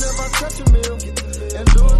I touch a meal. And do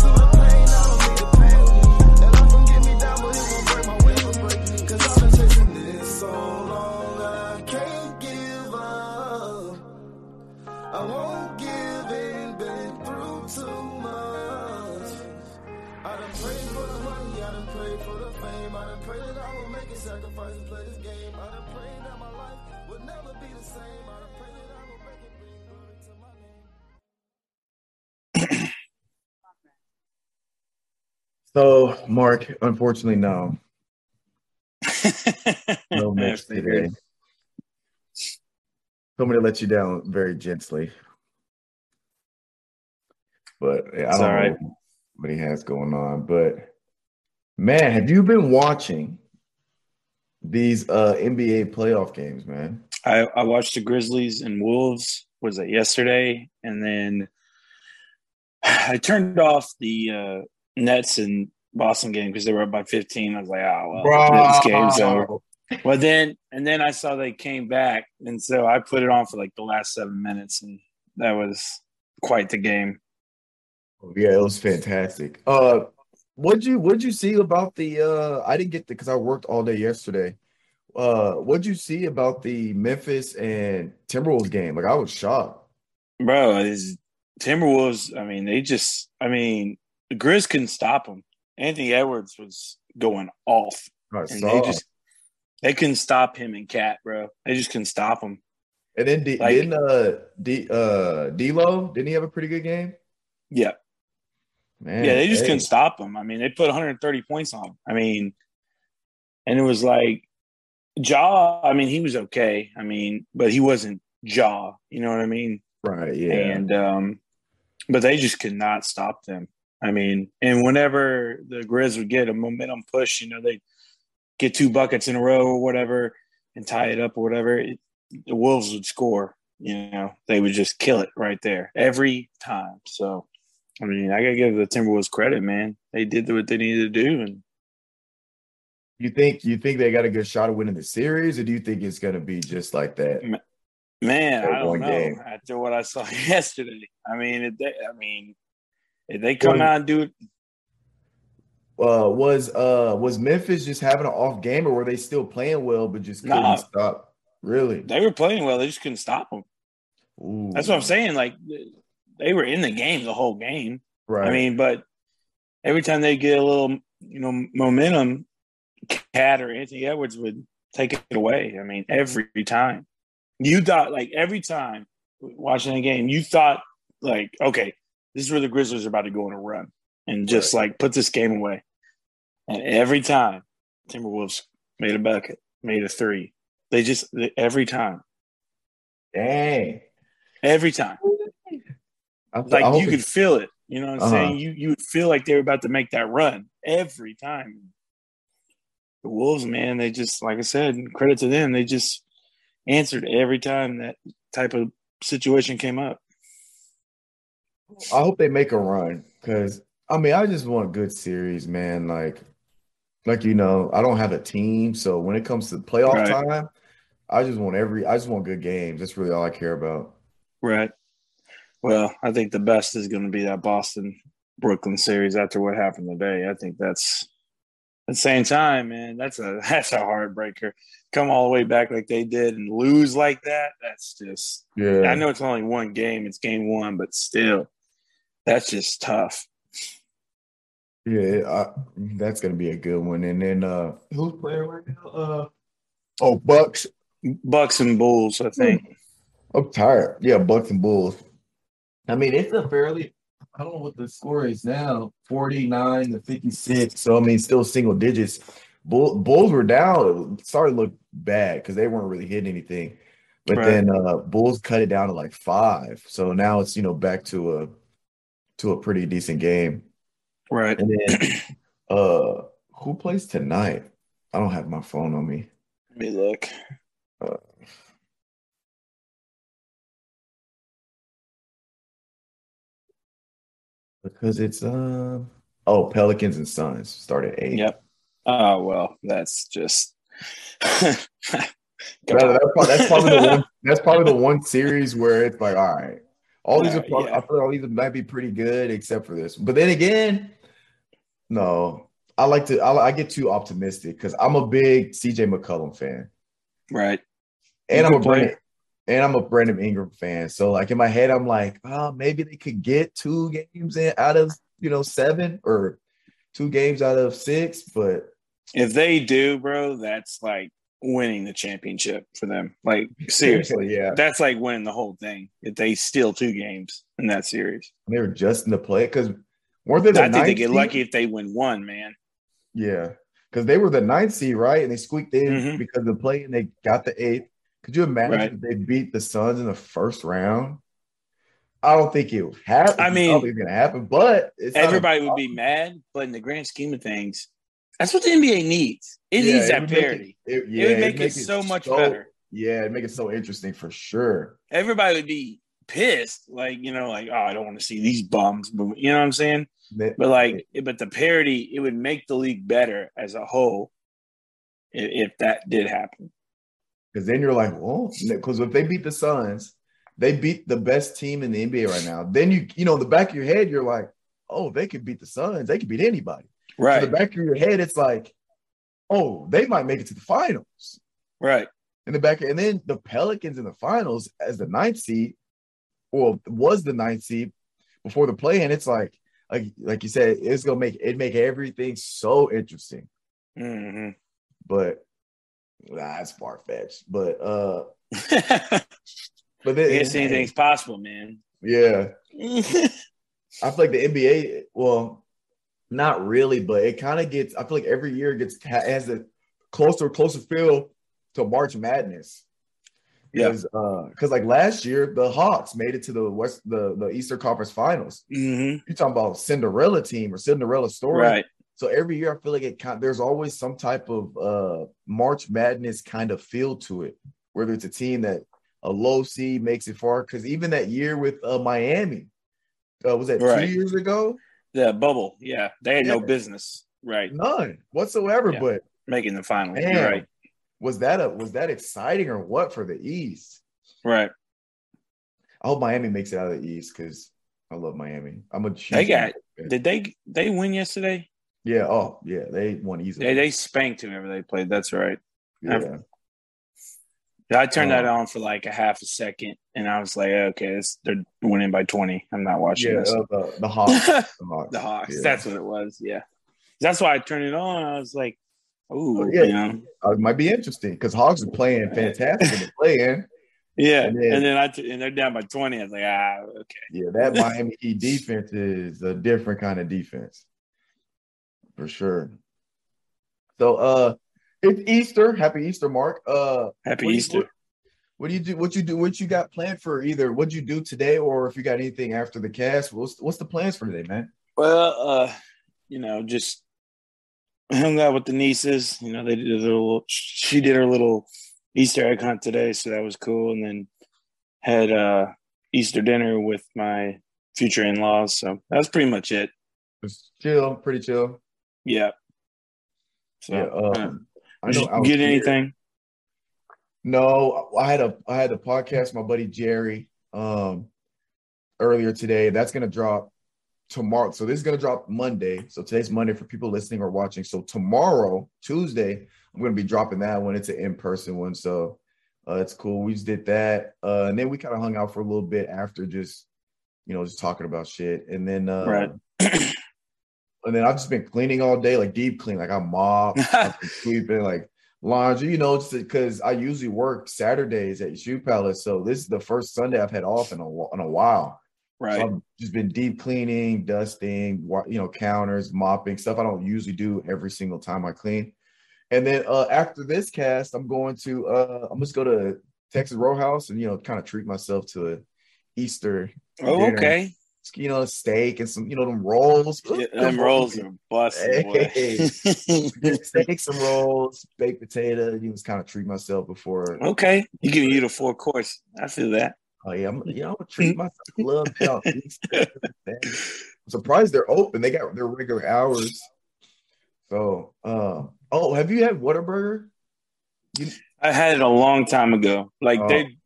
So, Mark, unfortunately, no. No mix today. To let you down very gently. But yeah, I It's don't right. know what he has going on. But man, have you been watching these uh NBA playoff games, man? I, I watched the Grizzlies and Wolves. Was it yesterday? And then I turned off the uh, Nets and Boston game because they were up by 15. I was like, oh well, this game's over. Well, then and then I saw they came back, and so I put it on for like the last seven minutes, and that was quite the game. Yeah, it was fantastic. Uh what'd you what'd you see about the uh I didn't get the because I worked all day yesterday. Uh what'd you see about the Memphis and Timberwolves game? Like I was shocked. Bro, is Timberwolves? I mean, they just. I mean, Grizz couldn't stop him. Anthony Edwards was going off. I and they just they couldn't stop him and Cat, bro. They just couldn't stop him. and then D, like- didn't uh D uh D'Lo, didn't he have a pretty good game? Yeah, Man, yeah, they just hey. couldn't stop him. I mean, they put 130 points on him. I mean, and it was like Ja. I mean, he was okay. I mean, but he wasn't Ja. You know what I mean? Right, yeah. And um, but they just could not stop them. I mean, and whenever the Grizz would get a momentum push, you know, they get two buckets in a row or whatever and tie it up or whatever, it, the Wolves would score. You know, they would just kill it right there every time. So, I mean, I gotta give the Timberwolves credit, man. They did what they needed to do, and you think you think they got a good shot of winning the series, or do you think it's gonna be just like that? man, I don't know. game. After what I saw yesterday, I mean, they, I mean, if they come out and do it, Uh was uh was Memphis just having an off game or were they still playing well but just couldn't Nah. stop? Really? they were playing well. They just couldn't stop them. Ooh. That's what I'm saying. Like they were in the game the whole game. Right. I mean, but every time they get a little, you know, momentum, Cat or Anthony Edwards would take it away. I mean, every time. You thought like every time watching a game, you thought like, okay, this is where the Grizzlies are about to go on a run and just like put this game away. And every time Timberwolves made a bucket, made a three. They just every time, Dang. every time. I, like I you could feel it. You know what I'm Uh-huh. saying? You you would feel like they were about to make that run every time. The Wolves, man, they just like I said, credit to them. They just answered every time that type of situation came up. I hope they make a run because I mean I just want a good series, man. Like, like you know, I don't have a team, so when it comes to playoff Right. time, I just want every I just want good games. That's really all I care about. Right. Well, I think the best is going to be that Boston Brooklyn series after what happened today. I think that's at the same time, man. That's a that's a heartbreaker. Come all the way back like they did and lose like that. That's just Yeah. I know it's only one game, it's game one, but still, that's just tough. Yeah, I, that's gonna be a good one. And then uh who's playing right now? Uh oh Bucks. Bucks and Bulls, I think. I'm tired. Yeah, Bucks and Bulls. I mean, it's a fairly I don't know what the score is now, 49 to 56. So I mean, still single digits. Bull, Bulls were down. It started to look bad because they weren't really hitting anything. But Right. then uh Bulls cut it down to like five. So now it's you know back to a to a pretty decent game. Right. And then uh who plays tonight? I don't have my phone on me. Let me look. Because it's uh oh Pelicans and Suns start at eight. Yep. Oh well, that's just that's, probably, that's probably the one. That's probably the one series where it's like, all right, All these are probably, yeah. I feel all these might be pretty good except for this. But then again, no, I like to. I, I get too optimistic because I'm a big CJ McCollum fan, Right. and I'm a. Brandon, and I'm a Brandon Ingram fan. So like in my head, I'm like, oh, maybe they could get two games in out of you know seven or two games out of six, but If they do, bro, that's like winning the championship for them. Like seriously, yeah, that's like winning the whole thing. If they steal two games in that series, they were just in the play because weren't they the I think they get seed? lucky if they win one, man. Yeah, because they were the ninth seed, right? And they squeaked in Mhm. because of the play, and they got the eighth. Could you imagine Right. if they beat the Suns in the first round? I don't think it would happen. I mean, it's gonna happen, but it's Everybody would be mad, but in the grand scheme of things, that's what the NBA needs. It Yeah, needs it that parity. It, it- It, would make it, so much better. Yeah, it make it so interesting for sure. Everybody would be pissed, like you know, like oh, I don't want to see these bums move. You know what I'm saying? But like, but the parity, it would make the league better as a whole if, if that did happen. Because then you're like, well, because if they beat the Suns, they beat the best team in the NBA right now. Then you, you know, in the back of your head, you're like, oh, they could beat the Suns. They could beat anybody. Right, In the back of your head, it's like, oh, they might make it to the finals. right, In the back, and then the Pelicans in the finals as the ninth seed, or was the ninth seed before the play, and it's like, like, like you said, it's gonna make it make everything so interesting. hmm But nah, it's far fetched. But uh, I but then guess anything's possible, man. yeah. I feel like the NBA, well, not really, but it kind of gets. I feel like every year it gets has a closer, closer feel to March Madness. Yeah. Because because like last year the Hawks made it to the West the the Eastern Conference Finals. hmm You're talking about Cinderella team or Cinderella story. Right, So every year I feel like it kind there's always some type of uh March Madness kind of feel to it, whether it's a team that a low seed makes it far. Because even that year with uh, Miami, uh, was that Right. two years ago? The bubble. Yeah, they had no business. Right, None whatsoever. Yeah. But making the finals. man, right, was that a was that exciting or what for the East? right. I hope Miami makes it out of the East because I love Miami. I'm a They got. fan. Did they they win yesterday? yeah. Oh yeah, they won easily. They they spanked whoever they played. That's right. yeah. I turned that Oh. on for like a half a second, and I was like, okay, this, they're winning by twenty. I'm not watching Yeah, this. uh, the, the Hawks. The Hawks. the Hawks. Yeah. That's what it was. Yeah, that's why I turned it on. I was like, ooh, Oh, yeah. you know, Uh, it might be interesting because Hawks are playing fantastic in the play-in. yeah. And And then- then, I t- and they're down by twenty. I was like, ah, okay. Yeah, that Miami Heat defense is a different kind of defense. For sure. So uh it's Easter. Happy Easter, Mark. Uh Happy what do you- Easter. what, do you do? What you do? What you got planned for either what you do today or if you got anything after the cast? What's what's the plans for today, man? Well, uh, you know, just hung out with the nieces. You know, they did a little. She did her little Easter egg hunt today, so that was cool. And then had uh Easter dinner with my future in laws. So that was pretty much it. Just chill, pretty chill. Yeah. So Yeah. uh, Um, I did know you I was get here. anything? No, I had a I had a podcast with my buddy Jerry um earlier today. That's gonna drop tomorrow. So this is gonna drop Monday. So today's Monday for people listening or watching. So tomorrow, Tuesday, I'm gonna be dropping that one. It's an in-person one. So uh it's cool. We just did that. Uh and then we kind of hung out for a little bit after just you know just talking about shit. And then uh Right. and then I've just been cleaning all day, like deep clean, like I mop, sweeping, like laundry, you know, just because I usually work Saturdays at Shoe Palace. So this is the first Sunday I've had off in a in a while. Right. So I've just been deep cleaning, dusting, you know, counters, mopping stuff I don't usually do every single time I clean. And then uh, after this cast, I'm going to uh, I'm just go to Texas Roadhouse and you know kind of treat myself to a Easter, oh, dinner. okay. You know, steak and some you know them rolls. Yeah, them rolls are busted. boy. steak, some rolls, baked potato. You just kind of treat myself before. okay. You giving you the four course. I feel that. Oh yeah, I'm, you know, I'm gonna treat myself. Love out. I'm surprised they're open. They got their regular hours. So, uh, oh, have you had Whataburger? You, I had it a long time ago. Like Oh. they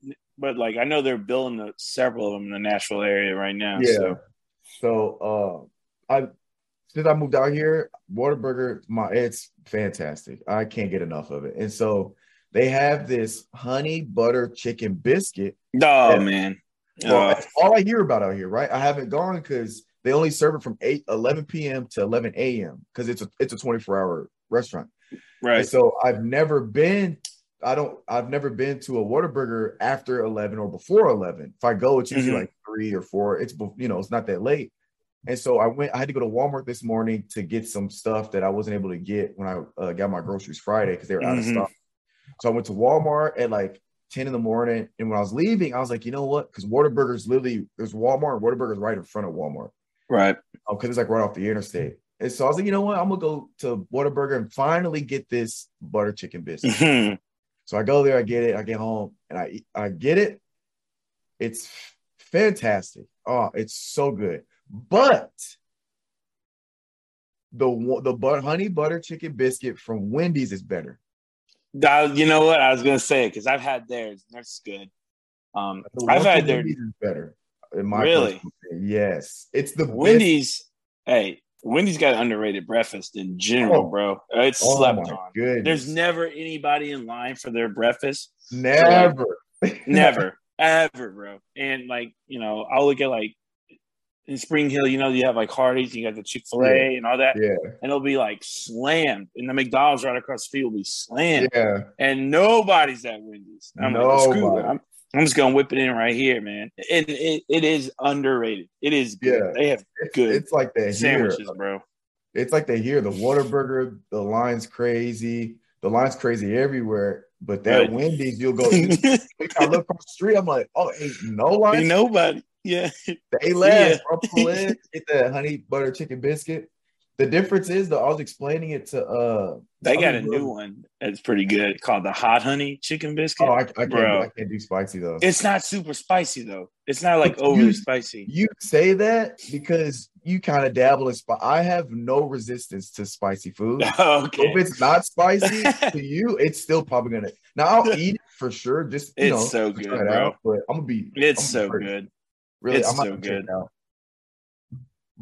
but like I know they're building the, several of them in the Nashville area right now. Yeah. So So uh I since I moved out here, Whataburger, my it's fantastic. I can't get enough of it. And so they have this honey butter chicken biscuit. oh Yeah. man. Well, that's all I hear about out here, right? I haven't gone because they only serve it from 8 11 p.m. to 11 a.m. because it's a it's a 24 hour restaurant. And right. so I've never been, I don't, I've never been to a Whataburger after 11 or before 11. If I go, it's usually Mhm. like three or four. It's, you know, it's not that late. And so I went, I had to go to Walmart this morning to get some stuff that I wasn't able to get when I uh, got my groceries Friday because they were out of Mhm. stock. So I went to Walmart at like 10 in the morning. And when I was leaving, I was like, you know what? Because Whataburger's literally, there's Walmart, and Whataburger's right in front of Walmart Right. because it's like right off the interstate. And so I was like, you know what? I'm gonna go to Whataburger and finally get this butter chicken biscuit. Mhm. So I go there, I get it, I get home, and I I get it. It's fantastic. Oh, it's so good. But the the but honey butter chicken biscuit from Wendy's is better. You know what? I was gonna say because I've had theirs. and That's good. Um, I've had theirs their better. In my Really? yes, it's the best. Wendy's. Hey, Wendy's got underrated breakfast in general, Oh. bro. Uh, it's Oh slept on. goodness. There's never anybody in line for their breakfast. never, Never, ever, bro. And like, you know, I'll look at like in Spring Hill, you know, you have like Hardee's, you got the Chick fil A and all that, yeah, and it'll be like slammed. And the McDonald's right across the field will be slammed. yeah. And nobody's at Wendy's. I'm like, screw it. Nobody. I'm, I'm just gonna whip it in right here, man. And it, it is underrated. It is good. Yeah. They have Good. it's like here. sandwiches, bro. It's like they hear the Whataburger, the line's crazy. The line's crazy everywhere. But that Right. Wendy's, you'll go. I look across the street. I'm like, oh, ain't no line. Ain't nobody. Yeah. They last. Yeah. bro. Pull in, get that honey butter chicken biscuit. The difference is though, I was explaining it to uh They got a new one that's pretty good called the hot honey chicken biscuit. Oh, I, I can't Bro. I can't do spicy though. It's not super spicy though. It's not like overly you- spicy. You say that because you kind of dabble in spice. I have no resistance to spicy food. okay. If it's not spicy to you, it's still probably gonna. Now I'll eat it for sure. Just you It's know, so good, bro. out, but I'm gonna be. It's I'm so hurt. good. Really, It's I'm so good.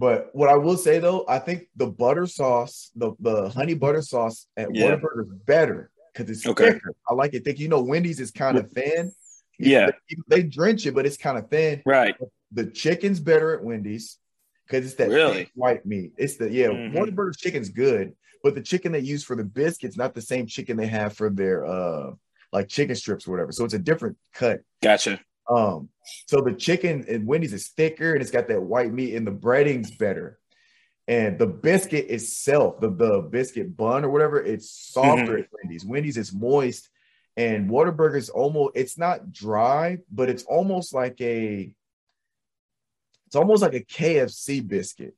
But what I will say though, I think the butter sauce, the the honey butter sauce at Yeah. Whataburger is better because it's Okay. thicker. I like it thick. You know, Wendy's is kind of thin. Yeah. They, they drench it, but it's kind of thin. Right. The chicken's better at Wendy's because it's that Really? thick white meat. It's the yeah, Mhm. Whataburger's chicken's good, but the chicken they use for the biscuits not the same chicken they have for their uh like chicken strips or whatever. So it's a different cut. Gotcha. Um, so the chicken at Wendy's is thicker and it's got that white meat, and the breading's better. And the biscuit itself, the, the biscuit bun or whatever, it's softer Mm-hmm. at Wendy's. Wendy's is moist, and Whataburger is almost it's not dry, but it's almost like a it's almost like a KFC biscuit.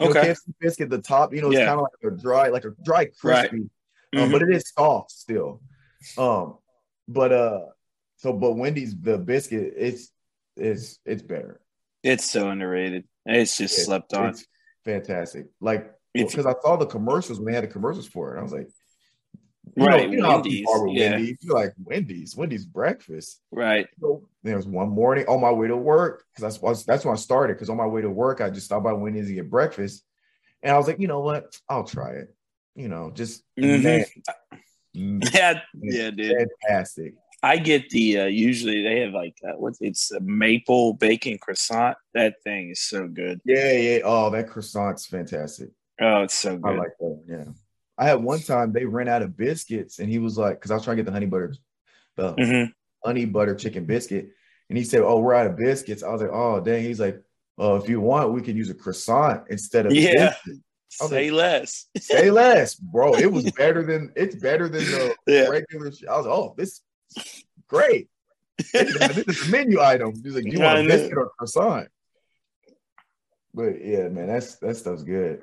You know, Okay. KFC biscuit, the top, you know, it's Yeah. kind of like a dry, like a dry Right. crispy Mhm. um, but it is soft still. Um, but uh, so but Wendy's the biscuit, it's it's it's better. It's so underrated. It's just It- slept on. It's fantastic. Like because I saw the commercials when they had the commercials for it, I was like, you Right, know, you know Wendy's, yeah. Wendy's. You're like Wendy's, Wendy's breakfast. Right. So there was one morning on my way to work because that's that's when I started. Because on my way to work, I just stopped by Wendy's to get breakfast, and I was like, you know what, I'll try it. You know, just Mhm. mm, Yeah. Yeah, dude. fantastic. I get the uh usually they have like uh, what's it's a maple bacon croissant. That thing is so good. Yeah, yeah. Oh, that croissant's fantastic. Oh, it's so good. I like that. Yeah. I had one time they ran out of biscuits and he was like, because I was trying to get the honey butter, the Mhm. honey butter chicken biscuit. And he said, Oh, we're out of biscuits. I was like, Oh, dang. He's like, Oh, if you want, we can use a croissant instead of Yeah. biscuit." I was Say less. Say less, bro. It was better than it's better than the Yeah. regular shit. I was like, Oh, this is great. this is a menu item. He's like, Do you want a biscuit or a croissant? But yeah, man, that's that stuff's good.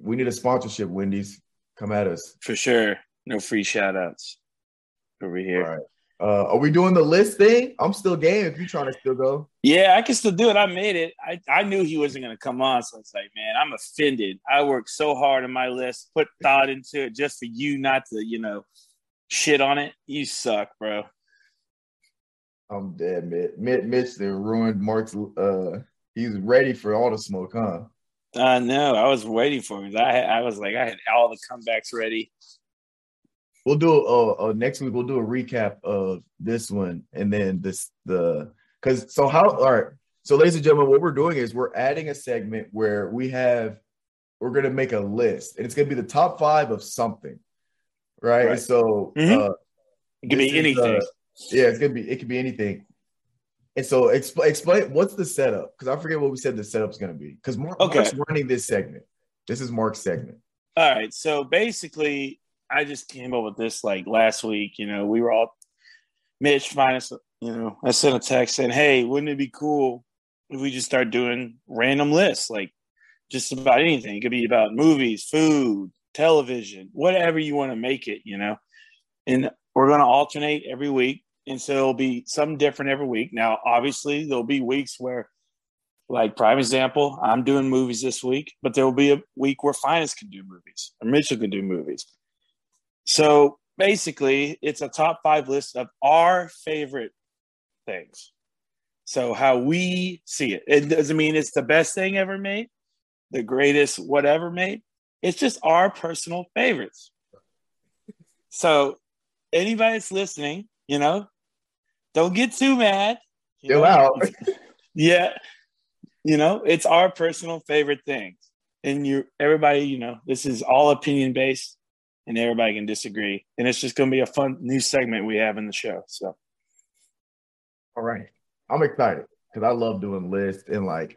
We need a sponsorship, Wendy's. Come at us. For sure. No free shout outs over here. All right. Uh, are we doing the list thing? I'm still game if you're trying to still go. Yeah, I can still do it. I made it. I, I knew he wasn't going to come on. So it's like, man, I'm offended. I worked so hard on my list, put thought into it just for you not to, you know, shit on it. You suck, bro. I'm dead, Mitch. Mitch, they ruined Mark's. Uh, he's ready for all the smoke, huh? Uh, no, I was waiting for it. I I was like, I had all the comebacks ready. We'll do uh, uh next week. We'll do a recap of this one, and then this the because so how all right. So, ladies and gentlemen, what we're doing is we're adding a segment where we have we're gonna make a list, and it's gonna be the top five of something, right? Right. So, Mhm. uh, It could This be is, anything. uh, yeah, it's gonna be it could be anything. And so explain explain what's the setup because I forget what we said the setup's gonna be because Mark, Okay. Mark's running this segment. This is Mark's segment. All right. So basically, I just came up with this like last week. You know, we were all Mitch minus. You know, I sent a text saying, "Hey, wouldn't it be cool if we just start doing random lists, like just about anything? It could be about movies, food, television, whatever you want to make it. You know, and we're going to alternate every week, and so it'll be something different every week. Now, obviously, there'll be weeks where like prime example, I'm doing movies this week, but there will be a week where Finance can do movies, or Mitchell can do movies. So basically, it's a top five list of our favorite things. So how we see it. It doesn't mean it's the best thing ever made, the greatest whatever made. It's just our personal favorites. So anybody that's listening, you know, don't get too mad. you know? out. Yeah. You know, it's our personal favorite things. And you everybody, you know, this is all opinion based and everybody can disagree. And it's just gonna be a fun new segment we have in the show. So All right, I'm excited because I love doing lists and like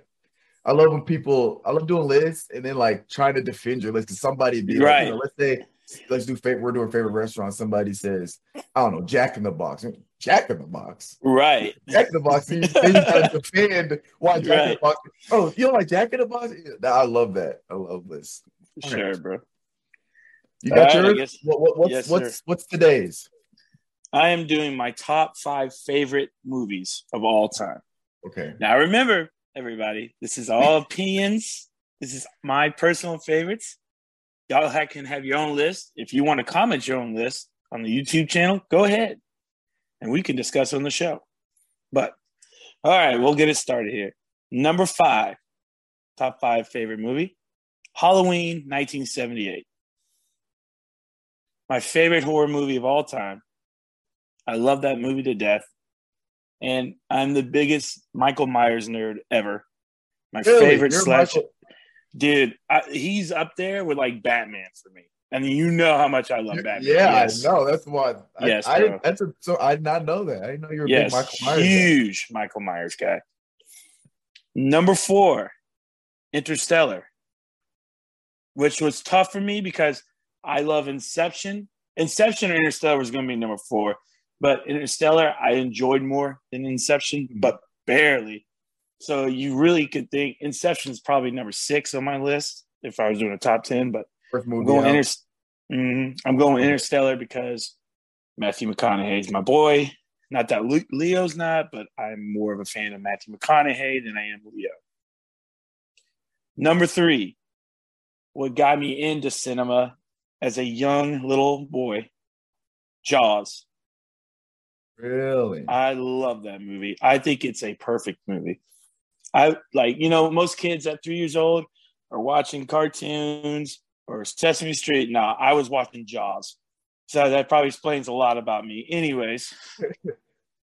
I love when people I love doing lists and then like trying to defend your list. Cause somebody be like, Right. you know, let's say let's do favorite. We're doing favorite restaurant. Somebody says I don't know Jack in the Box. Jack in the Box. right. Jack in the Box. Then you, gotta defend why Jack in the Box. Oh, you don't like Jack in the Box? I love that. I love this. Sure, bro. You got right, I yours? What, what, what's Yes, what's sir. what's today's? I am doing my top five favorite movies of all time. Okay. Now remember, everybody, this is all opinions. This is my personal favorites. Y'all can have your own list. If you want to comment your own list on the YouTube channel, go ahead. And we can discuss on the show. But all right, we'll get it started here. Number five, top five favorite movie, Halloween 1978. My favorite horror movie of all time. I love that movie to death. And I'm the biggest Michael Myers nerd ever. My Really? favorite You're slash Michael- dude. I, he's up there with like Batman for me. And you know how much I love Batman. Yeah, Yes. I know. That's why. I, Yes, I didn't. That's a, so I did not know that. I didn't know you were a Yes, big Michael Myers. guy. huge Michael Myers guy. Number four, Interstellar, which was tough for me because I love Inception. Inception or Interstellar was going to be number four, but Interstellar I enjoyed more than Inception, but barely. So you really could think Inception is probably number six on my list if I was doing a top ten, but I'm going, inter- Mhm. I'm going Interstellar because Matthew McConaughey's my boy. Not that Leo's not, but I'm more of a fan of Matthew McConaughey than I am Leo. Number three, what got me into cinema as a young little boy, Jaws. Really? I love that movie. I think it's a perfect movie. I like, you know, most kids at three years old are watching cartoons or Sesame Street. No, I was watching Jaws. So that probably explains a lot about me. Anyways,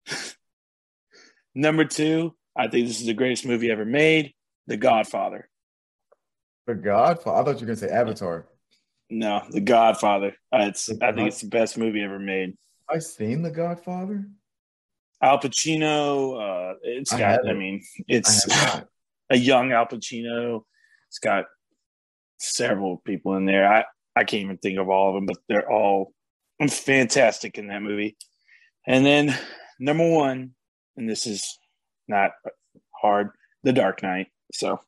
number two, I think this is the greatest movie ever made The Godfather. The Godfather. I thought you were gonna say Avatar. No, The Godfather. Uh, it's, The I think it's the best movie ever made. I seen The Godfather. Al Pacino, uh, it's I got, I, haven't. mean, it's. not. a young Al Pacino. It's got several people in there. I, I can't even think of all of them, but they're all fantastic in that movie. And then number one, and this is not hard, The Dark Knight. So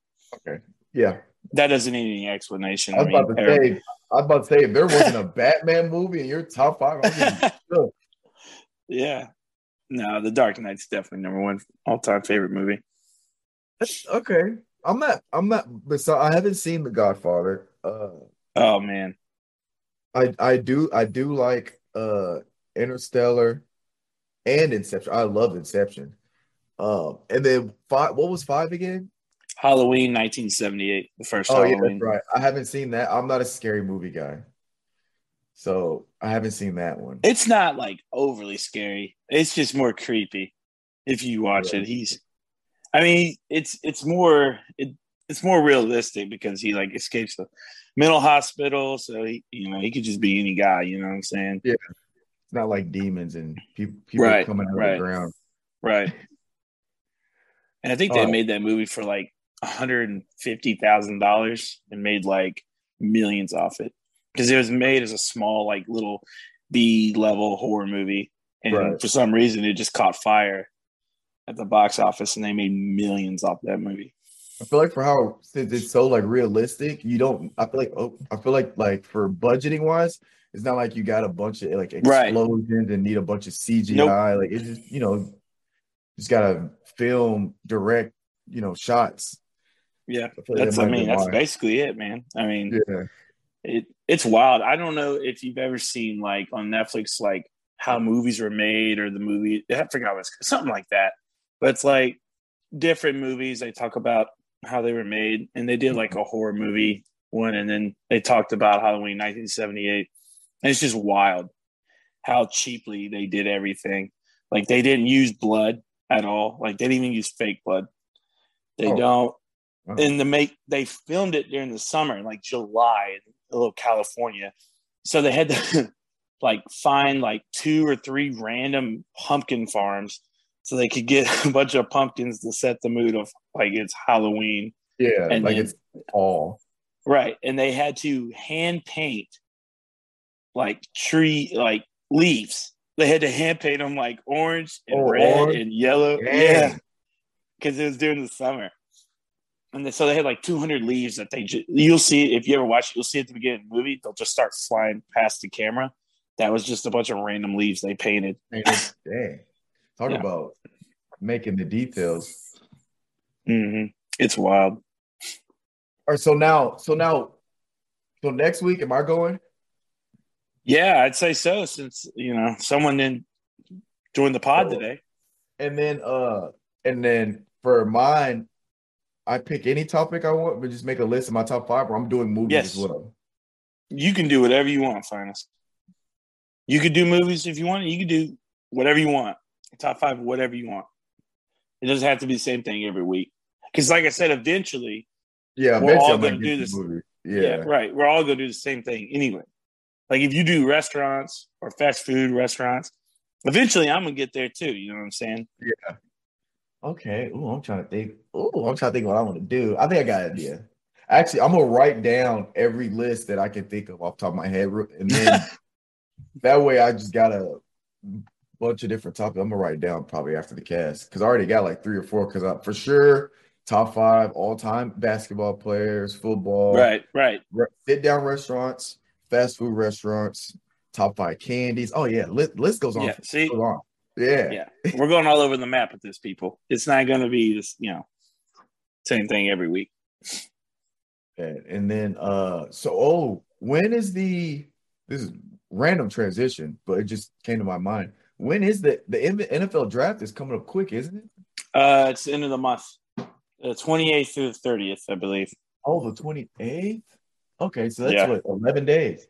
okay, Yeah, that doesn't need any explanation. I was I mean, about to say. I was about to say if there wasn't a Batman movie in your top five, I was gonna be shook. yeah. No, The Dark Knight's definitely number one all time favorite movie. okay. I'm not. I'm not. But so I haven't seen The Godfather. Uh, Oh man. I I do I do like uh Interstellar. and Inception. I love Inception. Um, and then five. What was five again? Halloween 1978, the first Oh yeah, that's right. I haven't seen that. I'm not a scary movie guy, so I haven't seen that one. It's not like overly scary. It's just more creepy if you watch Yeah. it. He's, I mean, it's it's more it, it's more realistic because he like escapes the mental hospital, so he you know he could just be any guy. You know what I'm saying? It's not like demons and people, people Right, coming out of the ground. Right. And I think they Oh. made that movie for like hundred and fifty thousand dollars and made like millions off it because it was made as a small like little B level horror movie, and Right. for some reason it just caught fire at the box office, and they made millions off that movie. I feel like for how since it's so like realistic, you don't. I feel like oh, I feel like like for budgeting wise, it's not like you got a bunch of like Right. explosions and need a bunch of CGI. Nope. Like it's just you know, just gotta film, direct, you know, shots. Yeah, I feel like that's. I mean, that's basically it, man. I mean, Yeah, it it's wild. I don't know if you've ever seen like on Netflix like how movies were made or the movie I forgot what something like that. But it's like different movies they talk about how they were made and they did like a horror movie one and then they talked about Halloween 1978. And it's just wild how cheaply they did everything. Like they didn't use blood at all. Like they didn't even use fake blood. They Oh. don't Wow. and the make they filmed it during the summer, like July in a little California. So they had to like find like two or three random pumpkin farms so they could get a bunch of pumpkins to set the mood of like it's Halloween. yeah, And like then- it's all. Right. And they had to hand paint like tree like leaves. They had to hand paint them like orange and Oh, red orange? and yellow. Dang. Yeah. Because it was during the summer. And they, so they had like 200 leaves that they just, you'll see, if you ever watch it, you'll see at the beginning of the movie, they'll just start flying past the camera. That was just a bunch of random leaves they painted. Dang, talk Yeah. about making the details. hmm It's wild. All right, so now, so now, so next week, am I going? Yeah, I'd say so since, you know, someone didn't join the pod Oh. today. And then uh and then for mine, I pick any topic I want, but just make a list of my top five, or I'm doing movies Yes. as well. You can do whatever you want, Finest. You could do movies if you want. You could do whatever you want. Top five, whatever you want. It doesn't have to be the same thing every week. Because, like I said, eventually, Yeah, We're all gonna gonna do this. yeah. Yeah. right. We're all going to do the same thing anyway. Like if you do restaurants or fast food restaurants, eventually I'm to get there too. You know what I'm saying? Yeah. Okay. Ooh, I'm trying to think. Ooh, I'm trying to think what I want to do. I think I got an idea. Actually, I'm gonna write down every list that I can think of off the top of my head, and then that way I just got a bunch of different topics. I'm gonna write down probably after the cast because I already got like three or four. Because I for sure top five all time basketball players, football, Right, right. re- sit down restaurants, fast food restaurants, top five candies. Oh yeah, list, list goes on. Yeah. See, goes on. Yeah. yeah. We're going all over the map with this, people. It's not going to be this, you know, same thing every week. And, and then uh so oh when is the this is random transition, but it just came to my mind. When is the the NFL draft is coming up quick, isn't it? Uh, it's the end of the month, the 28th through the 30th, I believe. Oh, the 28th? Okay, so that's Yeah. what 11 days.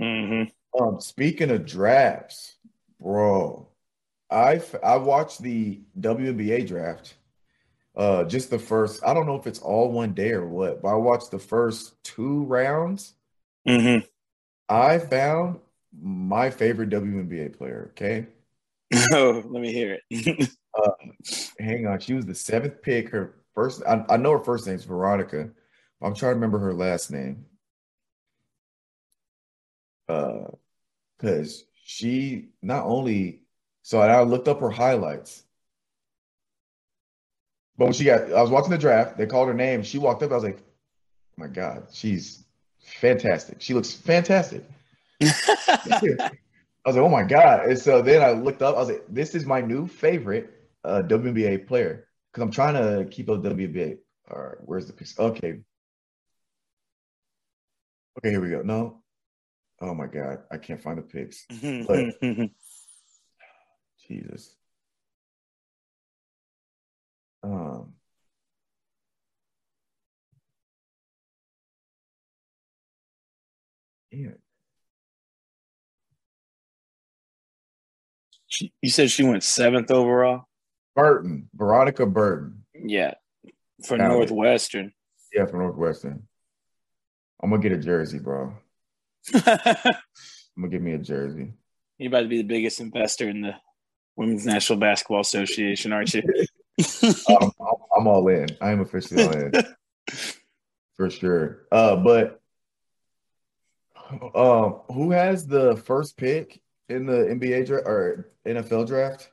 hmm Um speaking of drafts, bro, I I watched the WNBA draft. Uh just the first, I don't know if it's all one day or what, but I watched the first two rounds. hmm I found my favorite WNBA player, okay? Oh, let me hear it. Hang on, she was the seventh pick. Her first, I, I know her first name's Veronica. I'm trying to remember her last name. Uh, because she not only, so I looked up her highlights. But when she got, I was watching the draft, they called her name. She walked up, I was like, oh my God, she's fantastic. She looks fantastic. I was like, oh my God. And so then I looked up, I was like, this is my new favorite uh, WNBA player because I'm trying to keep up WNBA. All right, where's the piece? Okay. Okay, here we go. No. Oh my God. I can't find the pics. Jesus. Um. Yeah. She, you said she went seventh overall. Burton, Veronica Burton. Yeah, for it. Northwestern. Yeah, for Northwestern. I'm gonna get a jersey, bro. I'm gonna give me a jersey. You're about to be the biggest investor in the Women's National Basketball Association, aren't you? I'm, I'm- all in. I am officially all in for sure. Uh, but um, who has the first pick in the NBA draft or NFL draft?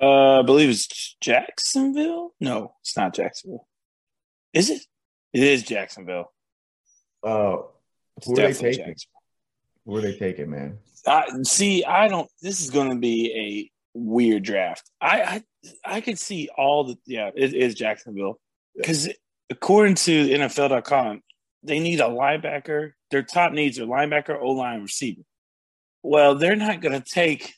uh, I believe it's Jacksonville. No, it's not Jacksonville. Is it? It is Jacksonville. Uh, Who are they definitely taking? Who are they taking, man? I see. I don't. This is going to be a weird draft. I I, I could see all the. Yeah, it is Jacksonville because according to NFL.com, they need a linebacker. Their top needs are linebacker, O line, receiver. Well, they're not going to take.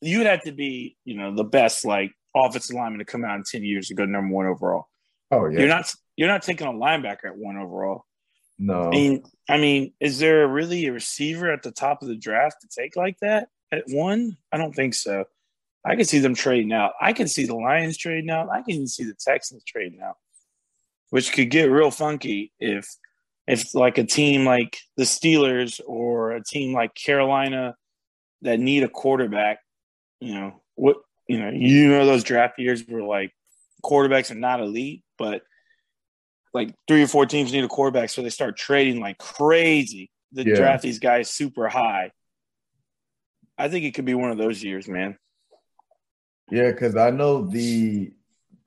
You would have to be, you know, the best like offensive lineman to come out in ten years to go number one overall. Oh yeah, You're not. You're not taking a linebacker at one overall. No. I mean, I mean, is there really a receiver at the top of the draft to take like that at one? I don't think so. I can see them trading out. I can see the Lions trading out. I can even see the Texans trading out, which could get real funky if, if like a team like the Steelers or a team like Carolina that need a quarterback, you know what, you know, you know those draft years were like quarterbacks are not elite, but like three or four teams need a quarterback, so they start trading like crazy to Yeah. draft these guys super high. I think it could be one of those years, man. Yeah, because I know the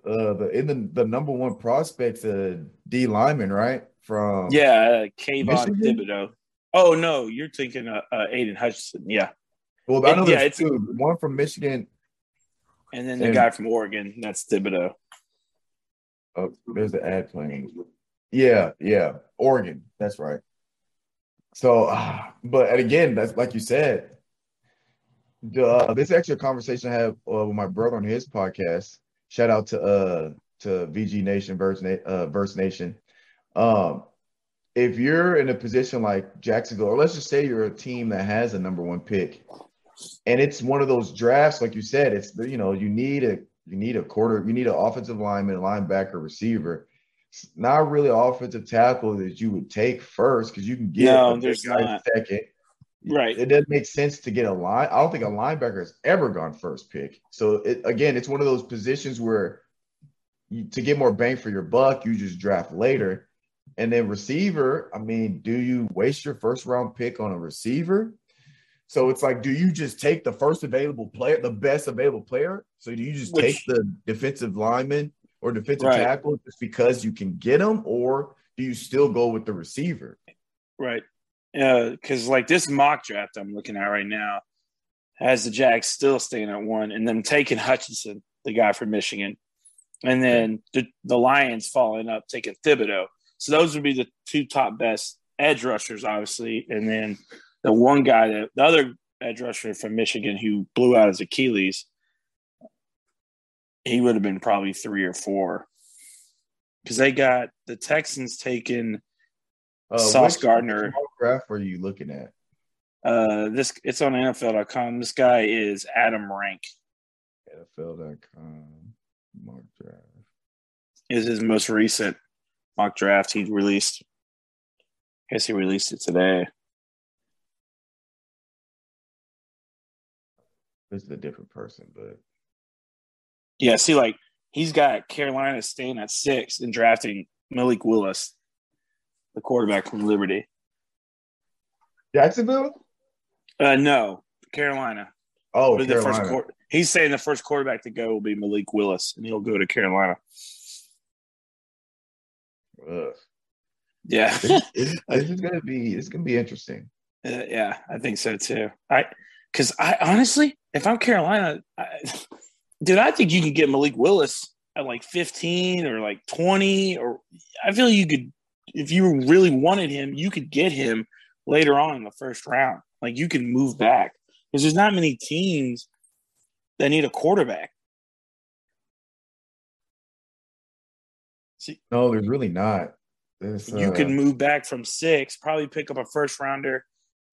uh the in the the number one prospect's a D lineman, right? From Yeah, uh, Kayvon Michigan? Thibodeaux. Oh no, you're thinking uh, uh, Aidan Hutchinson. Yeah, Well, I know Yeah, there's two. One from Michigan. and then the And- guy from Oregon. That's Thibodeaux. Oh, there's the ad playing. Yeah, yeah, Oregon. That's right. So, ah, but and again, that's like you said. The, uh, this is actually a conversation I have uh, with my brother on his podcast. Shout out to uh to VG Nation, Verse, Na- uh, Verse Nation. Um, if you're in a position like Jacksonville, or let's just say you're a team that has a number one pick, and it's one of those drafts, like you said, it's you know you need a you need a quarter, you need an offensive lineman, linebacker, receiver. It's not really offensive tackle that you would take first because you can get No, there's guy not. second. Right. It doesn't make sense to get a line. I don't think a linebacker has ever gone first pick. So it, again, it's one of those positions where you, to get more bang for your buck, you just draft later. And then receiver, I mean, do you waste your first round pick on a receiver? So it's like, do you just take the first available player, the best available player? So do you just Which- take the defensive lineman or defensive Right. tackle just because you can get them, or do you still go with the receiver? Right. Uh, because like this mock draft I'm looking at right now has the Jags still staying at one, and then taking Hutchinson, the guy from Michigan, and then the, the Lions falling up taking Thibodeaux. So those would be the two top best edge rushers, obviously, and then the one guy that the other edge rusher from Michigan who blew out his Achilles, he would have been probably three or four. Because they got the Texans taking Uh, Sauce Gardner. draft are you looking at? Uh, this it's on NFL.com. This guy is Adam Rank. NFL.com mock draft. Is his most recent mock draft he released. I guess he released it today. This is a different person, but Yeah, see, like he's got Carolina staying at six and drafting Malik Willis, the quarterback from Liberty. Jacksonville. Uh, no, Carolina. Oh, But the first Carolina. quar- he's saying the first quarterback to go will be Malik Willis, and he'll go to Carolina. Ugh. Yeah, This, is gonna be this is gonna be interesting. Uh, yeah, I think so too. I because I honestly, if I'm Carolina, I, dude, I think you can get Malik Willis at like 15 or like 20, or I feel you could, if you really wanted him, you could get him later on in the first round. Like you can move back because there's not many teams that need a quarterback. See, No, there's really not. There's, you uh, can move back from six, probably pick up a first rounder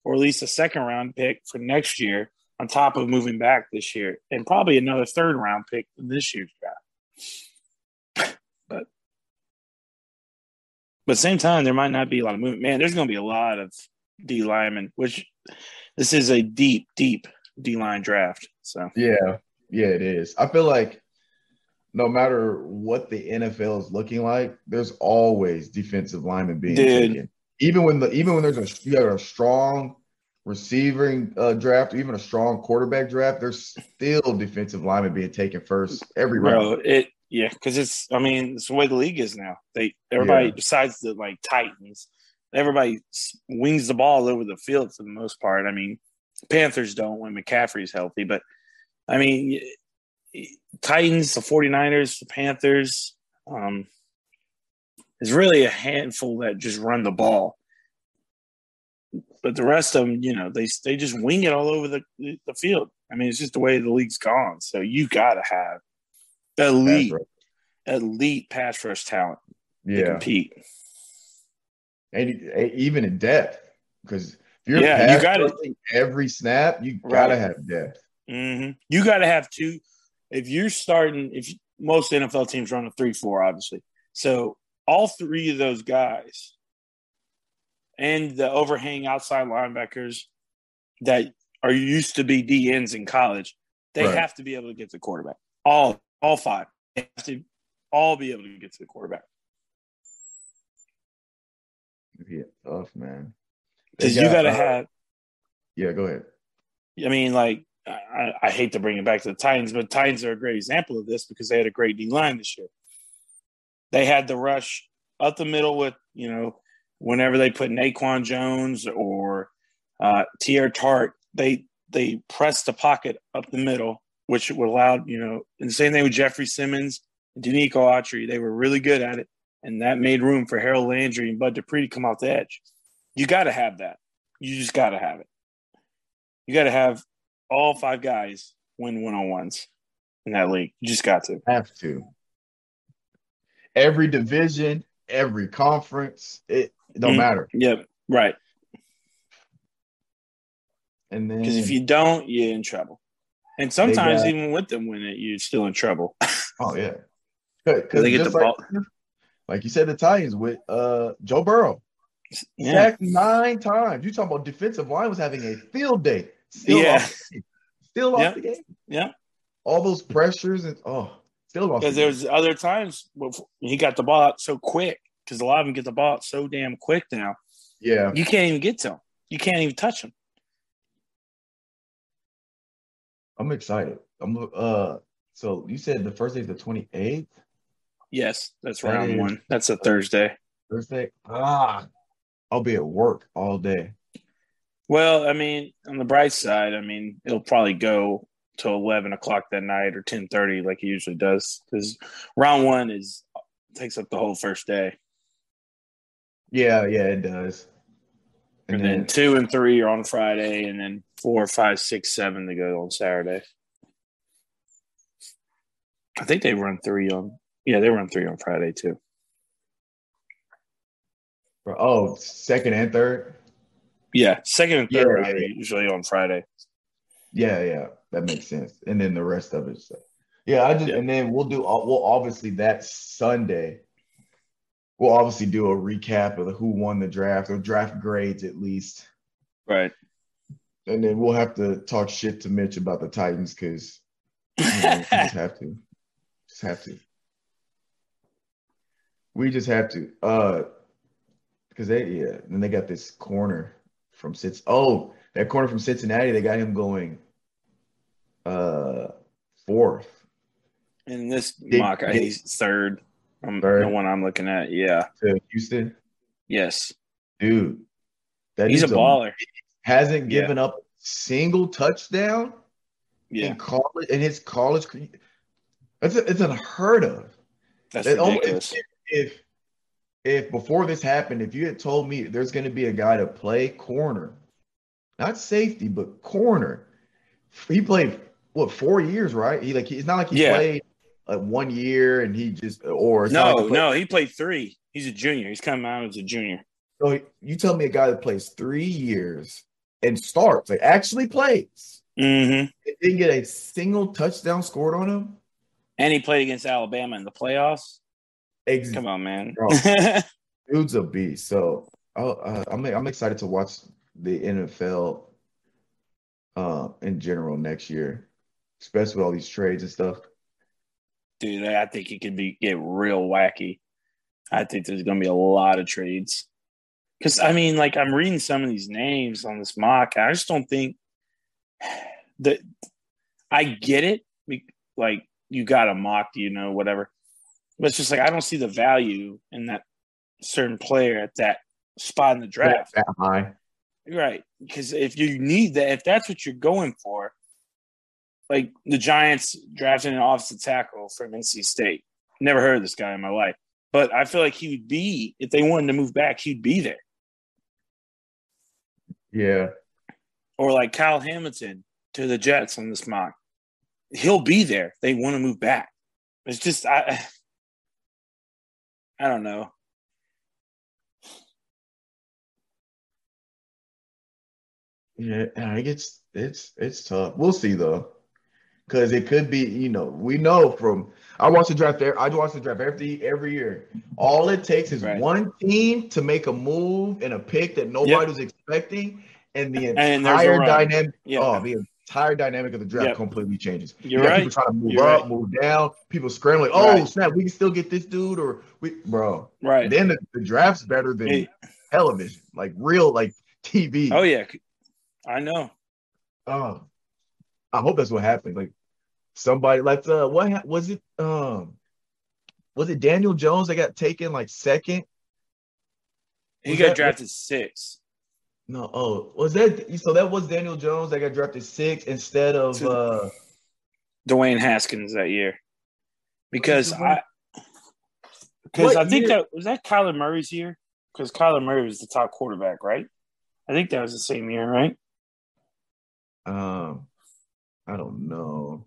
or at least a second round pick for next year on top of moving back this year, and probably another third round pick in this year's draft. But but at the same time, there might not be a lot of movement. Man, there's going to be a lot of D linemen, which this is a deep, deep D line draft. So Yeah, yeah, it is. I feel like no matter what the NFL is looking like, there's always defensive linemen being Dude. taken. Even when the even when there's a you got a strong receiving uh, draft, even a strong quarterback draft, there's still defensive linemen being taken first every bro, round. it yeah, because it's I mean it's the way the league is now. They everybody Yeah. besides the like Titans, everybody wings the ball over the field for the most part. I mean, Panthers don't when McCaffrey's healthy, but I mean Titans, the 49ers, the Panthers, um, is really a handful that just run the ball. But the rest of them, you know, they they just wing it all over the the field. I mean, it's just the way the league's gone. So you got to have elite, elite pass rush talent to compete. and e- even in depth, because if you're Yeah, you gotta- every snap, you gotta Right. have depth. hmm You got to have two. If you're starting, if most NFL teams run a three-four, obviously, so all three of those guys and the overhang outside linebackers that are used to be DNs in college, they Right. have to be able to get to the quarterback. All, all five they have to all be able to get to the quarterback Yeah, tough man. Because you got to uh, have. Yeah, go ahead. I mean, like, I, I hate to bring it back to the Titans, but Titans are a great example of this because they had a great D line this year. They had the rush up the middle with, you know, whenever they put Naquan Jones or uh, Teair Tart, they they pressed the pocket up the middle, which would allow, you know, and the same thing with Jeffrey Simmons, Denico Autry. They were really good at it, and that made room for Harold Landry and Bud Dupree to come off the edge. You got to have that. You just got to have it. You got to have all five guys win one on ones in that league. You just got to. Have to. Every division, every conference, it, it don't Mhm. matter. Yep. Right. And then Because if you don't, you're in trouble. And sometimes got- even with them winning you're still in trouble. oh yeah, because They get the like, ball. like you said, the Titans with uh Joe Burrow yeah. sacked nine times. You talking about defensive line was having a field day. Still Yeah. off the game. Still off Yeah. the game. Yeah. All those pressures and oh, still. Because there game. other times he got the ball out so quick. Because a lot of them get the ball out so damn quick now. yeah. You can't even get to him. You can't even touch him. I'm excited. I'm uh. So you said the first day is the 28th. Yes, that's That round one. That's a Thursday. Thursday. Ah, I'll be at work all day. Well, I mean, on the bright side, I mean, it'll probably go till eleven o'clock that night or ten thirty, like he usually does, because round one is takes up the whole first day, Yeah, yeah, it does. and, then, two and three are on Friday, and then four, five, six, seven to go on Saturday. I think they run three on. Yeah, they run three on Friday too. oh, second and third. Yeah, second and third yeah. usually on Friday. Yeah, yeah, that makes sense. And then the rest of it. So. Yeah, I just Yeah. and then we'll do. We'll obviously that Sunday. We'll obviously do a recap of the who won the draft or draft grades at least, Right. and then we'll have to talk shit to Mitch about the Titans because you know, we just have to, just have to. We just have to. Uh, because they yeah, then they got this corner from Cincinnati. Oh, that corner from Cincinnati, they got him going uh fourth. In this Did- mock, did- he's third. Um, Third. The one I'm looking at. Yeah. to Houston. Yes. Dude, that He's a baller. Hasn't Yeah. given up a single touchdown Yeah. in college in his college. career. That's it's unheard of. That's That only- ridiculous. if if before this happened, if you had told me there's going to be a guy to play corner, not safety, but corner, he played what four years, right? He like he's not like he Yeah. played like one year and he just or it's No, like he no, he played three. He's a junior. He's coming out as a junior. So you tell me a guy that plays three years and starts, like actually plays, hmm and didn't get a single touchdown scored on him. And he played against Alabama in the playoffs. Ex- Come on, man. Dude's a beast. So uh, I'm I'm excited to watch the NFL uh, in general next year, especially with all these trades and stuff. Dude, I think it could be get real wacky. I think there's going to be a lot of trades. Because, I mean, like, I'm reading some of these names on this mock. and I just don't think that I get it. Like, you got a mock, you know, whatever. But it's just like, I don't see the value in that certain player at that spot in the draft. That high. Right. Because if you need that, if that's what you're going for, like the Giants drafting an offensive tackle from NC State. Never heard of this guy in my life. But I feel like he would be, if they wanted to move back, he'd be there. Yeah. Or like Kyle Hamilton to the Jets on this mock. He'll be there. They want to move back. It's just I I don't know. Yeah, I think it's it's it's tough. We'll see though, because it could be. You know, we know from I watch the draft. there- I watch the draft every every year. All it takes is Right. one team to make a move and a pick that nobody Yep. was expecting, and the And entire run. dynamic. Yeah. Oh, the entire dynamic of the draft Yep. completely changes. You're you right. people trying to move You're up, right. move down. People scrambling. Oh Right. snap! We can still get this dude, or we, bro. Right. Then the, the draft's better than Hey. television, like real, like TV. Oh yeah. I know. Oh, I hope that's what happened. Like somebody, like uh, what ha- was it? Um, was it Daniel Jones that got taken like second? He Was got that- drafted six. No, oh, was that so? That was Daniel Jones that got drafted six instead of Two. uh. Dwayne Haskins that year because I because I think year? that was that Kyler Murray's year because Kyler Murray was the top quarterback, right? I think that was the same year, right? Um, I don't know.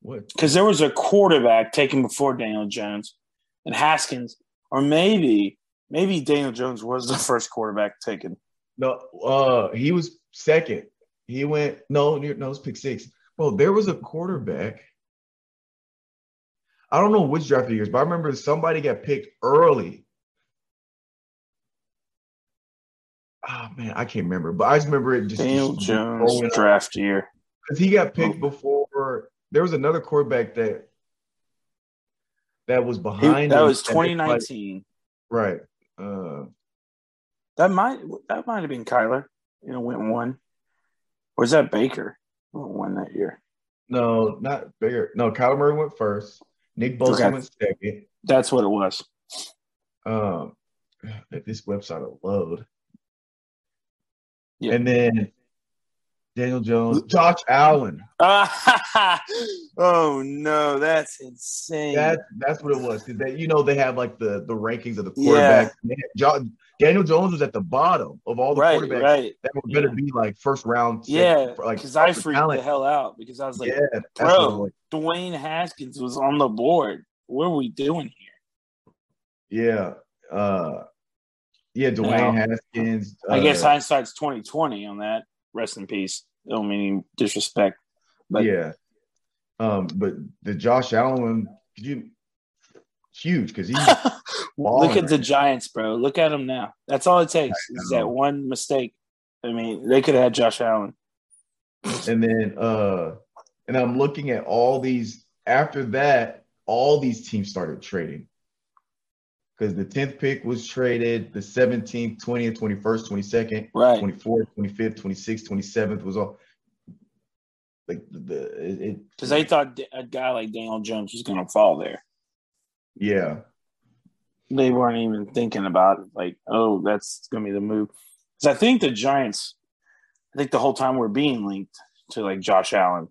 What? Because there was a quarterback taken before Daniel Jones and Haskins, or maybe maybe Daniel Jones was the first quarterback taken. No, uh, he was second. He went no, no, it was pick six. Well, there was a quarterback. I don't know which draft years, but I remember somebody got picked early. Oh man, I can't remember, but I just remember it just Daniel just Jones draft year. Because he got picked before. There was another quarterback that that was He- behind. that was that they- 2019. right? Uh, That might that might have been Kyler. You know, went one. Or is that Baker who won that year? no, not Baker. No, Kyler Murray went first. Nick Bosa Okay. went second. That's what it was. Um, this website will load. Yeah. And then Daniel Jones, Josh Allen. oh no, that's insane. That that's what it was. That you know, they have like the the rankings of the Yeah. quarterbacks. They had Daniel Jones was at the bottom of all the right, quarterbacks right. that were going to Yeah. be like first round. second- Yeah, for, like because I for freaked talent. the hell out because I was like, yeah, bro, it. Dwayne Haskins was on the board. What are we doing here? yeah, uh, yeah. Dwayne Haskins. I guess uh, hindsight's twenty twenty on that. Rest in peace. Don't mean any disrespect. But yeah. Um, but the Josh Allen one, could you huge because he's Look at the Giants, bro. Look at them now. That's all it takes is that one mistake. I mean, they could have had Josh Allen. and then uh and I'm looking at all these after that, all these teams started trading. Because the 10th pick was traded, the 17th, 20th, 21st, 22nd, Right. 24th, 25th, 26th, 27th was all like the, it Because they thought a guy like Daniel Jones was going to fall there. yeah. They weren't even thinking about it. Like, oh, that's going to be the move. Because I think the Giants, I think the whole time we're being linked to like Josh Allen.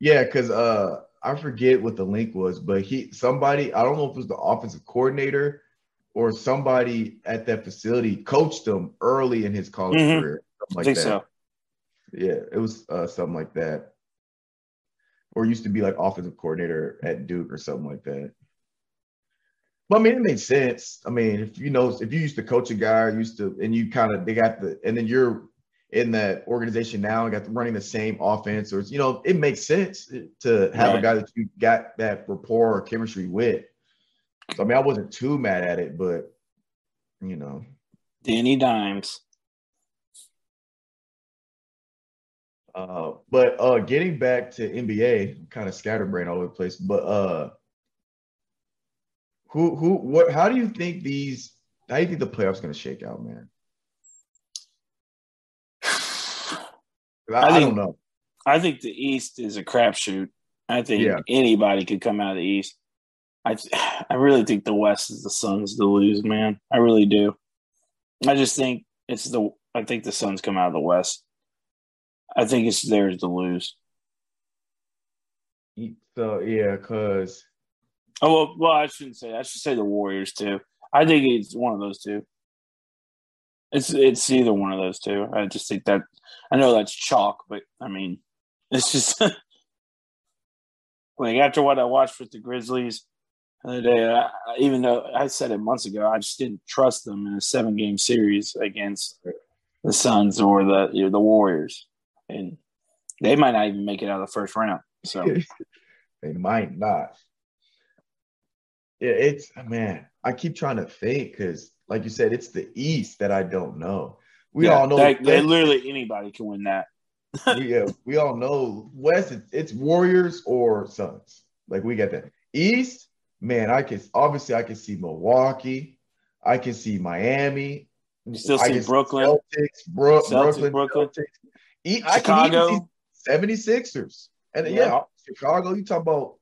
Yeah, because uh I forget what the link was, but he somebody, I don't know if it was the offensive coordinator or somebody at that facility coached him early in his college Mhm. career. Something I like think that. so. Yeah, it was uh, something like that. or used to be like offensive coordinator at Duke or something like that. But I mean, it makes sense. I mean, if you know, if you used to coach a guy, used to, and you kind of they got the, and then you're in that organization now and got running the same offense, or you know, it makes sense to have Right. a guy that you got that rapport or chemistry with. So I mean, I wasn't too mad at it, but you know, Danny Dimes. Uh, but uh, getting back to NBA, kind of scatterbrained all over the place. But uh, who who what? How do you think these? How do you think the playoffs going to shake out, man? I, I I don't know. I think the East is a crapshoot. I think Yeah. anybody could come out of the East. I I really think the West is the Suns to lose, man. I really do. I just think it's the I think the Suns come out of the West. I think it's theirs to lose. So yeah, cause Oh well, well, I shouldn't say. I should say the Warriors too. I think it's one of those two. It's it's either one of those two. I just think that I know that's chalk, but I mean, it's just like after what I watched with the Grizzlies day. I, I- even though I said it months ago, I just didn't trust them in a seven game series against the Suns or the you know, the Warriors, and they might not even make it out of the first round. So they might not. Yeah, it's man. I keep trying to think because, like you said, it's the East that I don't know. We Yeah, all know that- that literally anybody can win that. yeah, we all know West. It's, it's Warriors or Suns. Like we got that. East, man. I can obviously I can see Milwaukee. I can see Miami. You still see Brooklyn? Celtics, Bro- Celtics, Brooklyn, Brooklyn. Celtics. I can even Chicago. see 76ers. And Yeah. yeah, Chicago. You talk about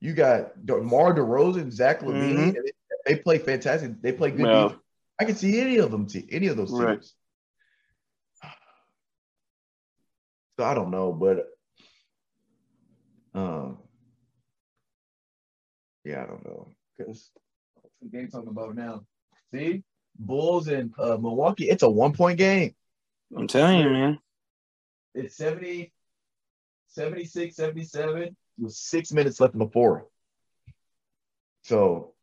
you got DeMar DeRozan, Zach LaVine. Mhm. and they, they play fantastic. They play good. Yeah. defense. I can see any of them. Te- any of those teams. Right. So I don't know, but um, yeah, I don't know because the game talking about now. See, Bulls and uh, Milwaukee. It's a one point game. I'm telling you, man. It's 70, 76, 77 with six minutes left in the fourth. So,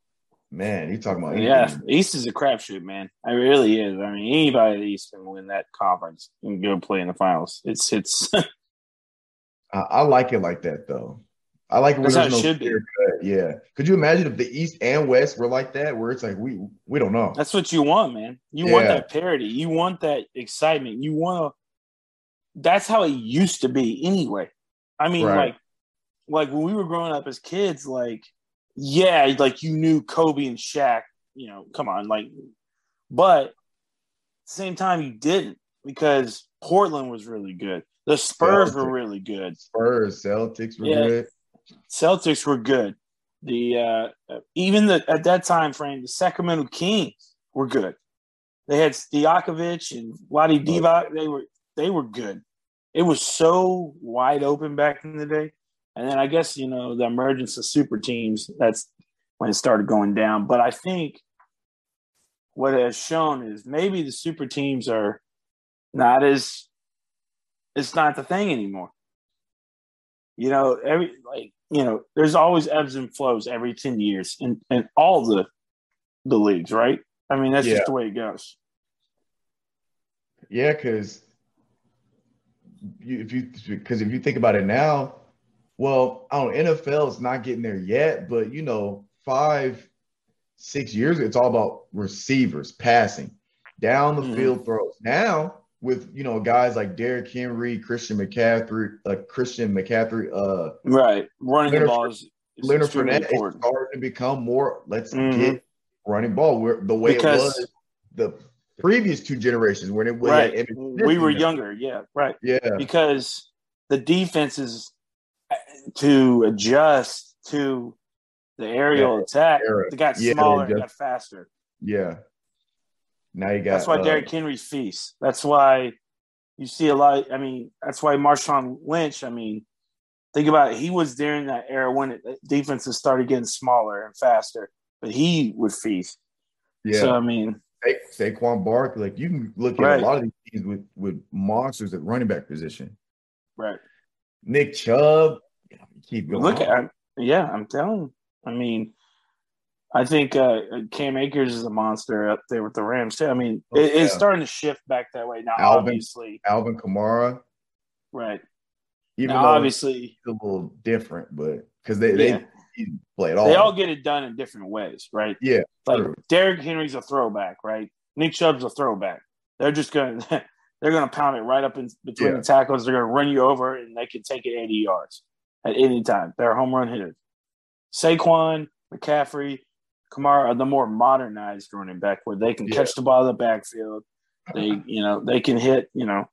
man, you talking about Yeah, anything. East is a crapshoot, man. It really is. I mean, anybody at the East can win that conference and go play in the finals. It's it's I, I like it like that though. I like it when That's there's no should be. clear cut. Yeah. Could you imagine if the East and West were like that, where it's like we we don't know. that's what you want, man. You want that parity. You want that excitement. You want to. That's how it used to be, anyway. I mean, Right. like, like when we were growing up as kids, like, yeah, like you knew Kobe and Shaq. You know, come on, like, but same time, you didn't because Portland was really good. The Spurs were really good. Spurs, Celtics were Yeah. good. Celtics were good. The uh, even the at that time frame, the Sacramento Kings were good. They had Stojakovic and Vlade Divac. They were they were good. It was so wide open back in the day. And then I guess you know the emergence of super teams. That's when it started going down. But I think what it has shown is maybe the super teams are not as it's not the thing anymore. You know, every like you know, there's always ebbs and flows every ten years in, in all the the leagues, right? I mean, that's Yeah. just the way it goes. Yeah, because you, if you because if you think about it now, well, I don't know, NFL is not getting there yet, but you know, five, six years, it's all about receivers, passing, down the Mhm. field throws. Now, with you know, guys like Derrick Henry, Christian McCaffrey, uh, Christian McCaffrey, uh, Right, running Leonard the ball is, is Leonard Fournette, important. starting to become more. Let's Mhm. get running ball where the way Because- it was the previous two generations when it was Right, Emmitt we were younger, yeah, right. Yeah, Because the defenses uh, to adjust to the aerial Yeah, attack, era. they got Yeah, they smaller, got faster. yeah. Now you got. That's why uh, Derrick Henry feasts. That's why you see a lot. I mean, that's why Marshawn Lynch. I mean, think about it. He was during that era when it, defenses started getting smaller and faster, but he would feast. Yeah, So I mean, Sa- Saquon Barkley. Like you can look at Right. a lot of these teams with with monsters at running back position. right? Nick Chubb. keep going. Look at yeah, I'm telling. you. I mean, I think uh, Cam Akers is a monster up there with the Rams too. I mean, Oh, it, it's starting to shift back that way now. Alvin. Obviously, Alvin Kamara, right even now, though obviously, a little different, but because they Yeah. they play it all. they all get it done in different ways, right? Yeah, like true. Derrick Henry's a throwback, right? Nick Chubb's a throwback. They're just gonna they're gonna pound it right up in between Yeah. the tackles. They're gonna run you over, and they can take it 80 yards at any time. They're home run hitters. Saquon, McCaffrey, Kamara the more modernized running back, where they can Yeah. catch the ball in the backfield. They, you know, they can hit. You know,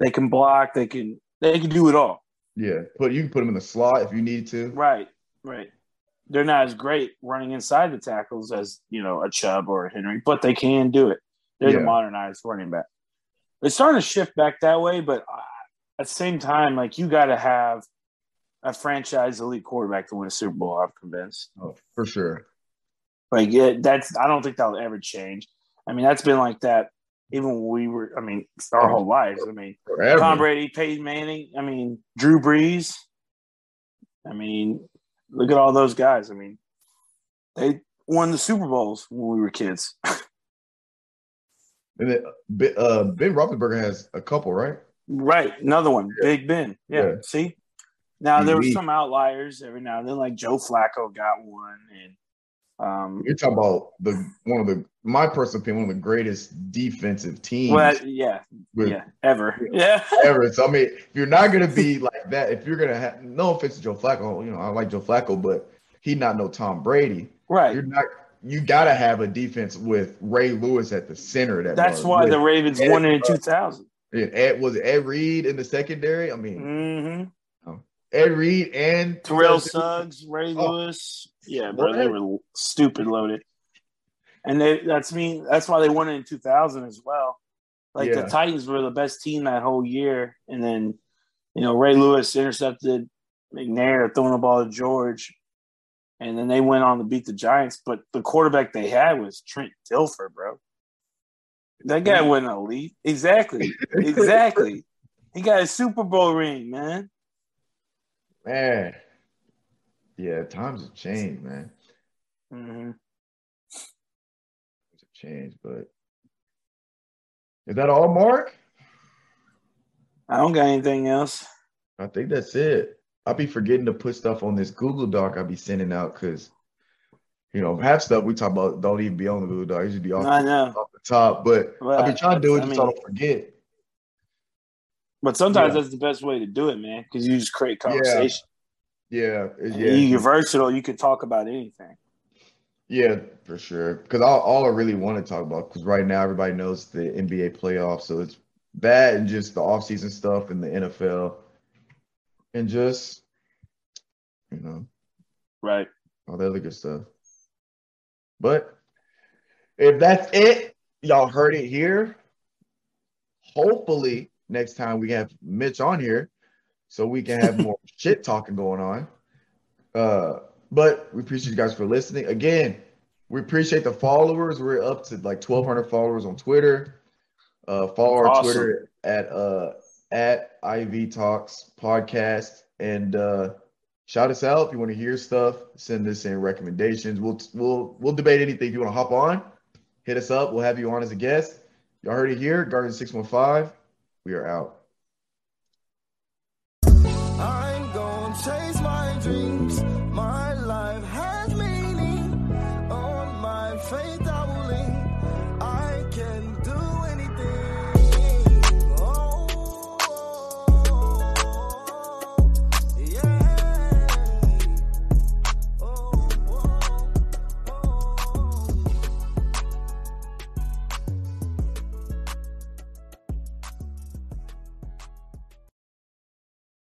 they can block. They can they can do it all. yeah. Put you can put them in the slot if you need to. Right, right. They're not as great running inside the tackles as you know a Chubb or a Henry, but they can do it. They're Yeah. the modernized running back. It's starting to shift back that way, but at the same time, like you got to have a franchise elite quarterback to win a Super Bowl. I'm convinced. Oh, for sure. Like it, that's I don't think that'll ever change. I mean, that's been like that even when we were. I mean, our whole lives. I mean, Forever. Tom Brady, Peyton Manning. I mean, Drew Brees. I mean, look at all those guys. I mean, they won the Super Bowls when we were kids. And then, Ben- uh, Ben Roethlisberger has a couple, right? right. Another one, Big Ben. Yeah. Yeah. See? Now, there were some outliers every now and then, like Joe Flacco got one. And, um, You're talking about the one of the my personal opinion, one of the greatest defensive teams well, yeah, with yeah, ever. Yeah. ever. So I mean, if you're not gonna be like that, if you're gonna have no offense to Joe Flacco, you know, I like Joe Flacco, but he not no Tom Brady. right. You're not you gotta have a defense with Ray Lewis at the center that. That's why With- the Ravens Ed- won in 2000. and Ed was it Ed Reed in the secondary. I mean, Mm-hmm. Ed Reed and Terrell Suggs, Ray Oh. Lewis. Yeah, bro, What? they were stupid loaded. And they, that's me. That's why they won it in 2000 as well. Like Yeah. the Titans were the best team that whole year, and then you know Ray Lewis intercepted McNair throwing the ball to George, and then they went on to beat the Giants. But the quarterback they had was Trent Dilfer, bro. That guy wasn't elite. Exactly, exactly. he got a Super Bowl ring, man. Man. Yeah, times have changed, man. hmm Times have changed, but is that all, Mark? I don't got anything else. I think that's it. I'll be forgetting to put stuff on this Google Doc I'll be sending out because, you know, half stuff we talk about don't even be on the Google Doc. It should be off, know. off the top. But Well, I'll be trying to do it I just so I don't forget. But sometimes Yeah. that's the best way to do it, man, because you just create conversation. Yeah, Yeah. You're versatile. You can talk about anything. yeah, for sure. Because all, all I really want to talk about, because right now everybody knows the NBA playoffs, so it's that and just the offseason stuff and the NFL, and just you know Right. all the other good stuff. But if that's it, y'all heard it here. Hopefully, next time we have Mitch on here, so we can have more shit talking going on. Uh, but we appreciate you guys for listening. Again, we appreciate the followers. We're up to like 1,200 followers on Twitter. Uh, follow our Awesome. Twitter at uh at IV Talks Podcast and uh shout us out if you want to hear stuff. Send us in recommendations. We'll we'll we'll debate anything. If you want to hop on, hit us up. We'll have you on as a guest. Y'all heard it here. Garden six one five. We are out.